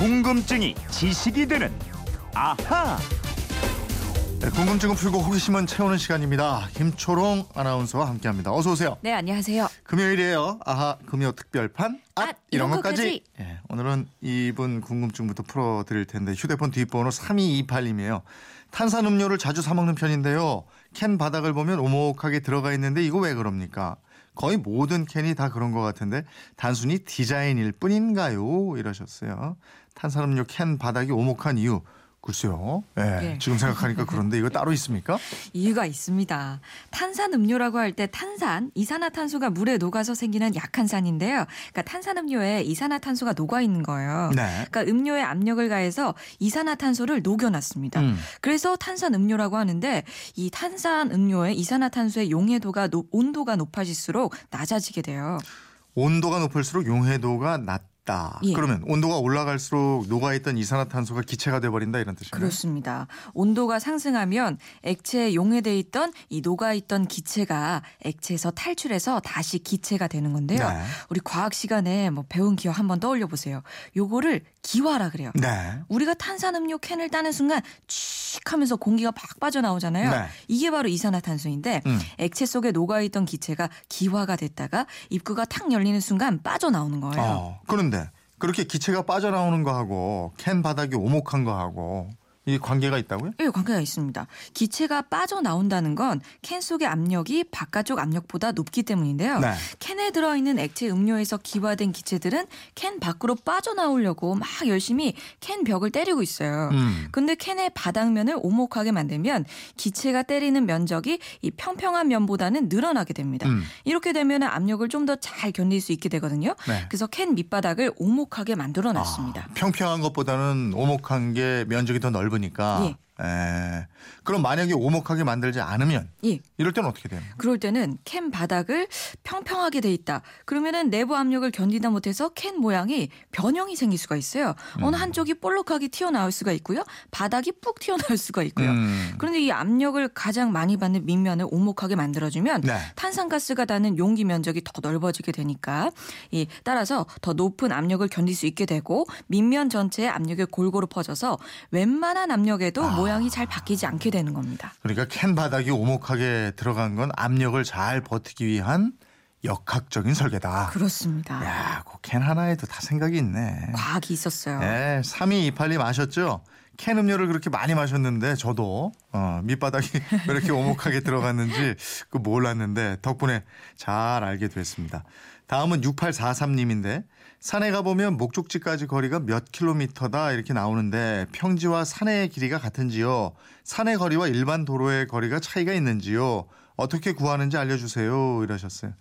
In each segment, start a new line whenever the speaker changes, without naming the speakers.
궁금증이 지식이 되는 아하.
네, 궁금증을 풀고 호기심은 채우는 시간입니다. 김초롱 아나운서와 함께합니다. 어서 오세요.
네, 안녕하세요.
금요일이에요. 아하 금요 특별판 앗,
앗,
이런
이런
것까지.
것까지.
예, 오늘은 이분 궁금증부터 풀어드릴 텐데 휴대폰 뒷번호 3228님이에요. 탄산음료를 자주 사 먹는 편인데요. 캔 바닥을 보면 오목하게 들어가 있는데 이거 왜 그럽니까? 거의 모든 캔이 다 그런 것 같은데 단순히 디자인일 뿐인가요? 이러셨어요. 탄산음료 캔 바닥이 오목한 이유. 글쎄요. 예,
예.
지금 생각하니까 그런데 이거 따로 있습니까?
이유가 있습니다. 탄산 음료라고 할 때 탄산, 이산화탄소가 물에 녹아서 생기는 약한 산인데요. 그러니까 탄산 음료에 이산화탄소가 녹아 있는 거예요.
네.
그러니까 음료에 압력을 가해서 이산화탄소를 녹여놨습니다.
음.
그래서 탄산 음료라고 하는데 이 탄산 음료의 이산화탄소의 용해도가 노- 온도가 높아질수록 낮아지게 돼요.
온도가 높을수록 용해도가 낮 다.
예.
그러면 온도가 올라갈수록 녹아있던 이산화탄소가 기체가 돼버린다 이런 뜻이네요.
그렇습니다. 온도가 상승하면 액체에 용해돼 있던 이 녹아 있던 기체가 액체에서 탈출해서 다시 기체가 되는 건데요.
네.
우리 과학 시간에 뭐 배운 기억 한번 떠올려 보세요. 요거를 기화라 그래요.
네.
우리가 탄산음료 캔을 따는 순간 칙 하면서 공기가 팍 빠져나오잖아요.
네.
이게 바로 이산화탄소인데
음.
액체 속에 녹아있던 기체가 기화가 됐다가 입구가 탁 열리는 순간 빠져나오는 거예요.
어, 그런데 그렇게 기체가 빠져나오는 거하고 캔 바닥이 오목한 거하고 이 관계가 있다고요?
예, 관계가 있습니다. 기체가 빠져나온다는 건 캔 속의 압력이 바깥쪽 압력보다 높기 때문인데요.
네.
캔에 들어있는 액체 음료에서 기화된 기체들은 캔 밖으로 빠져나오려고 막 열심히 캔 벽을 때리고 있어요.
음.
근데 캔의 바닥면을 오목하게 만들면 기체가 때리는 면적이 이 평평한 면보다는 늘어나게 됩니다.
음.
이렇게 되면 압력을 좀 더 잘 견딜 수 있게 되거든요.
네.
그래서 캔 밑바닥을 오목하게 만들어 놨습니다.
아, 평평한 것보다는 오목한 게 면적이 더 넓 으니까.
예.
에, 그럼 만약에 오목하게 만들지 않으면
예.
이럴 때는 어떻게 돼요?
그럴 때는 캔 바닥을 평평하게 돼 있다. 그러면은 내부 압력을 견디다 못해서 캔 모양이 변형이 생길 수가 있어요. 어느
음.
한쪽이 볼록하게 튀어나올 수가 있고요. 바닥이 푹 튀어나올 수가 있고요.
음.
그런데 이 압력을 가장 많이 받는 밑면을 오목하게 만들어주면
네.
탄산가스가 닿는 용기 면적이 더 넓어지게 되니까 이 따라서 더 높은 압력을 견딜 수 있게 되고 밑면 전체에 압력이 골고루 퍼져서 웬만한 압력에도
아.
모양이 잘 바뀌지 않게 되는 겁니다.
그러니까 캔 바닥이 오목하게 들어간 건 압력을 잘 버티기 위한 역학적인 설계다.
그렇습니다.
야, 그 캔 하나에도 다 생각이 있네.
과학이 있었어요.
네, 3228님 아셨죠? 캔 음료를 그렇게 많이 마셨는데 저도 어, 밑바닥이 왜 이렇게 오목하게 들어갔는지 그 몰랐는데 덕분에 잘 알게 됐습니다. 다음은 6843님인데 산에 가보면 목적지까지 거리가 몇 킬로미터다 이렇게 나오는데 평지와 산의 길이가 같은지요? 산의 거리와 일반 도로의 거리가 차이가 있는지요? 어떻게 구하는지 알려주세요 이러셨어요.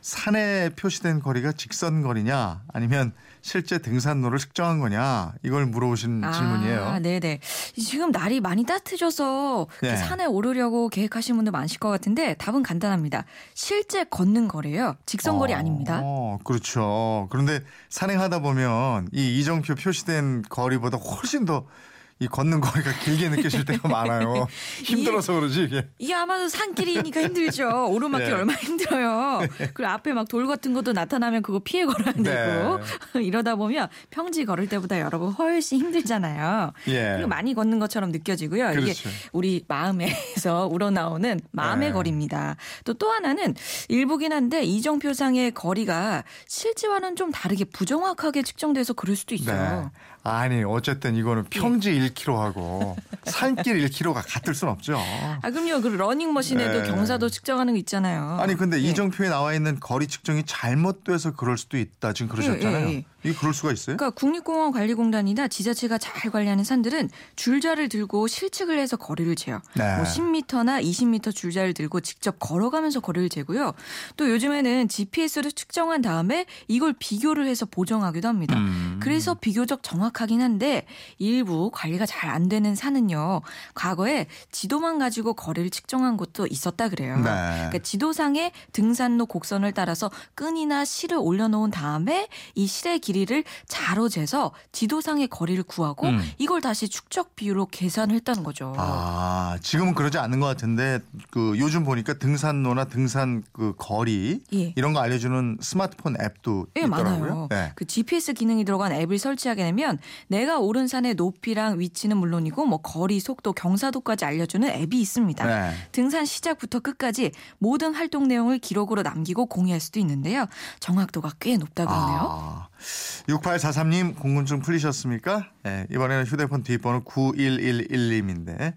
산에 표시된 거리가 직선 거리냐 아니면 실제 등산로를 측정한 거냐 이걸 물어보신 질문이에요.
아, 네네. 지금 날이 많이 따뜻해져서
네.
이렇게 산에 오르려고 계획하신 분들 많으실 것 같은데 답은 간단합니다. 실제 걷는 거리예요. 직선 거리
어,
아닙니다.
어, 그렇죠. 그런데 산행하다 보면 이 이정표 표시된 거리보다 훨씬 더 이 걷는 거리가 길게 느껴질 때가 많아요. 힘들어서 그러지 이게.
이게 아마도 산길이니까 힘들죠. 오르막길
네.
얼마나 힘들어요. 그리고 앞에 막 돌 같은 것도 나타나면 그거 피해 걸어야 되고 이러다 보면 평지 걸을 때보다 여러분 훨씬 힘들잖아요.
예.
그리고 많이 걷는 것처럼 느껴지고요. 이게
그렇죠.
우리 마음에서 우러나오는 마음의
네.
거리입니다. 또또 하나는 일부긴 한데 이정표상의 거리가 실제와는 좀 다르게 부정확하게 측정돼서 그럴 수도 있어요.
네. 아니 어쨌든 이거는 평지 1km하고 산길 1km가 같을 순 없죠.
아 그럼요. 그 러닝머신에도
네.
경사도 측정하는 거 있잖아요.
아니 근데
네.
이정표에 나와 있는 거리 측정이 잘못돼서 그럴 수도 있다 지금 그러셨잖아요.
예, 예, 예.
이게 그럴 수가 있어요?
그러니까 국립공원 관리공단이나 지자체가 잘 관리하는 산들은 줄자를 들고 실측을 해서 거리를 재요.
네.
뭐 10m나 20m 줄자를 들고 직접 걸어가면서 거리를 재고요. 또 요즘에는 GPS로 측정한 다음에 이걸 비교를 해서 보정하기도 합니다.
음.
그래서 비교적 정확하긴 한데 일부 관리가 잘 안 되는 산은요. 과거에 지도만 가지고 거리를 측정한 곳도 있었다 그래요.
네.
그러니까 지도상의 등산로 곡선을 따라서 끈이나 실을 올려놓은 다음에 이 실의 길이를 자로 재서 지도상의 거리를 구하고
음.
이걸 다시 축적 비율로 계산을 했다는 거죠.
아, 지금은 그러지 않는 것 같은데 그 요즘 보니까 등산로나 등산 그 거리
예.
이런 거 알려주는 스마트폰 앱도
예,
있더라고요.
많아요.
네.
그 GPS 기능이 들어간 앱을 설치하게 되면 내가 오른 산의 높이랑 위치는 물론이고 뭐 거리, 속도, 경사도까지 알려주는 앱이 있습니다.
네.
등산 시작부터 끝까지 모든 활동 내용을 기록으로 남기고 공유할 수도 있는데요. 정확도가 꽤 높다고 하네요.
아, 6843님 궁금증 풀리셨습니까? 네, 이번에는 휴대폰 뒷번호 9111님인데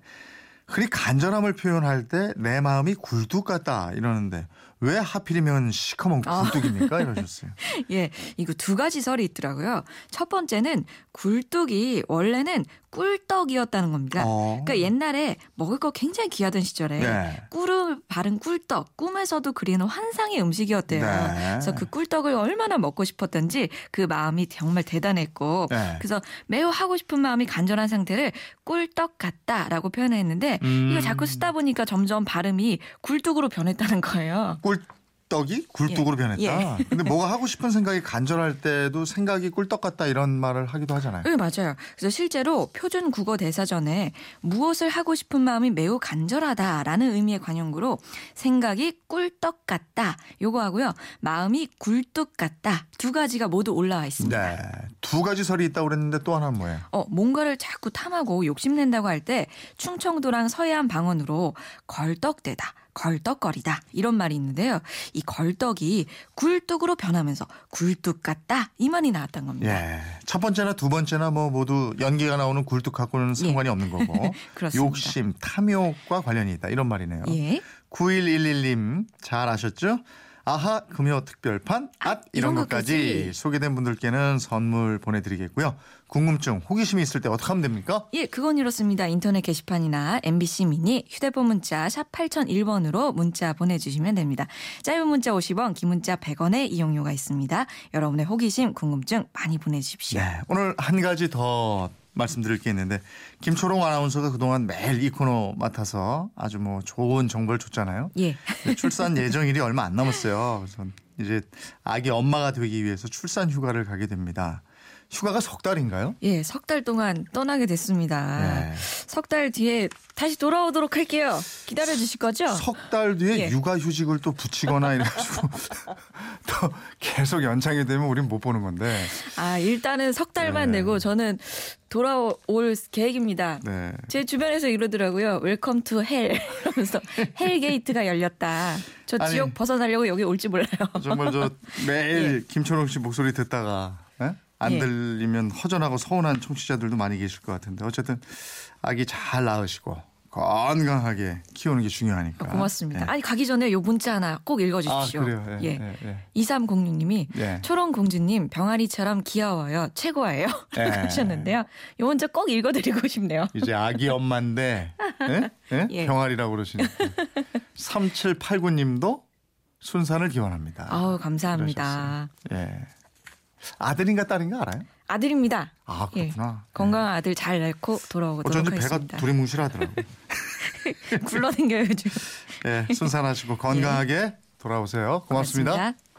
흔히 간절함을 표현할 때 내 마음이 굴뚝 같다 이러는데 왜 하필이면 시커먼
아.
굴뚝입니까? 이러셨어요.
예, 이거 두 가지 설이 있더라고요. 첫 번째는 굴뚝이 원래는 꿀떡이었다는 겁니다.
어.
그러니까 옛날에 먹을 거 굉장히 귀하던 시절에
네.
꿀을 바른 꿀떡, 꿈에서도 그리는 환상의 음식이었대요.
네.
그래서 그 꿀떡을 얼마나 먹고 싶었던지 그 마음이 정말 대단했고
네.
그래서 매우 하고 싶은 마음이 간절한 상태를 꿀떡 같다라고 표현했는데
음.
이거 자꾸 쓰다 보니까 점점 발음이 굴뚝으로 변했다는 거예요.
꿀 떡이 굴뚝으로 변했다.
예.
근데 뭐가 하고 싶은 생각이 간절할 때도 생각이 꿀떡 같다 이런 말을 하기도 하잖아요.
네, 맞아요. 그래서 실제로 표준 국어 대사전에 무엇을 하고 싶은 마음이 매우 간절하다라는 의미의 관용구로 생각이 꿀떡 같다 요거 하고요. 마음이 굴뚝 같다 두 가지가 모두 올라와 있습니다.
네. 두 가지 설이 있다고 그랬는데 또 하나는 뭐예요?
어, 뭔가를 자꾸 탐하고 욕심낸다고 할 때 충청도랑 서해안 방언으로 걸떡대다. 걸떡거리다 이런 말이 있는데요. 이 걸떡이 굴뚝으로 변하면서 굴뚝 같다 이 말이 나왔던 겁니다.
예. 첫 번째나 두 번째나 뭐 모두 연기가 나오는 굴뚝하고는 상관이 없는 거고
예.
욕심, 탐욕과 관련이 있다 이런 말이네요.
예.
9111님 잘 아셨죠? 아하 금요 특별판 앗 이런
이런
것까지
것까지.
소개된 분들께는 선물 보내드리겠고요. 궁금증, 호기심이 있을 때 어떻게 하면 됩니까?
예, 그건 이렇습니다. 인터넷 게시판이나 MBC 미니 휴대폰 문자 샵 8001번으로 문자 보내주시면 됩니다. 짧은 문자 50원, 긴 문자 100원의 이용료가 있습니다. 여러분의 호기심, 궁금증 많이 보내주십시오.
네, 오늘 한 가지 더 말씀드릴 게 있는데 김초롱 아나운서가 그동안 매일 이 코너 맡아서 아주 뭐 좋은 정보를 줬잖아요.
예.
출산 예정일이 얼마 안 남았어요. 그래서 이제 아기 엄마가 되기 위해서 출산 휴가를 가게 됩니다. 휴가가 석 달인가요?
예, 석 달 동안 떠나게 됐습니다.
네.
석달 뒤에 다시 돌아오도록 할게요. 기다려 주실 거죠?
석 달 뒤에
예.
육아 휴직을 또 붙이거나 이래가지고 또 계속 연장이 되면 우린 못 보는 건데.
아, 일단은 석 달만
네.
내고 저는 돌아올 계획입니다.
네.
제 주변에서 이러더라고요. Welcome to hell. 이러면서 Hell gate가 열렸다. 저
아니.
지옥 벗어나려고 여기 올지 몰라요.
정말 저 매일 김초롱 씨 목소리 듣다가 예? 안
예.
들리면 허전하고 서운한 청취자들도 많이 계실 것 같은데 어쨌든 아기 잘 낳으시고 건강하게 키우는 게 중요하니까.
고맙습니다.
예.
아니 가기 전에 요 문자 하나
꼭아
읽어주십시오.
그래요. 예.
예.
예. 예.
2306님이
예.
초롱공주님 병아리처럼 귀여워요. 최고예요.
예.
하셨는데요. 요 문자 꼭 읽어드리고 싶네요.
이제 아기 엄마인데 예? 예?
예.
병아리라고 그러시니까 3789님도 순산을 기원합니다.
아우 감사합니다.
그러셨어요. 예. 아들인가 딸인가 알아요?
아들입니다.
아
예.
그렇구나.
건강한 아들 잘 낳고 돌아오도록
어쩐지 배가
하겠습니다.
두리뭉실하더라고.
굴러댕겨요 요즘.
예, 순산하시고 건강하게 돌아오세요. 고맙습니다.
고맙습니다.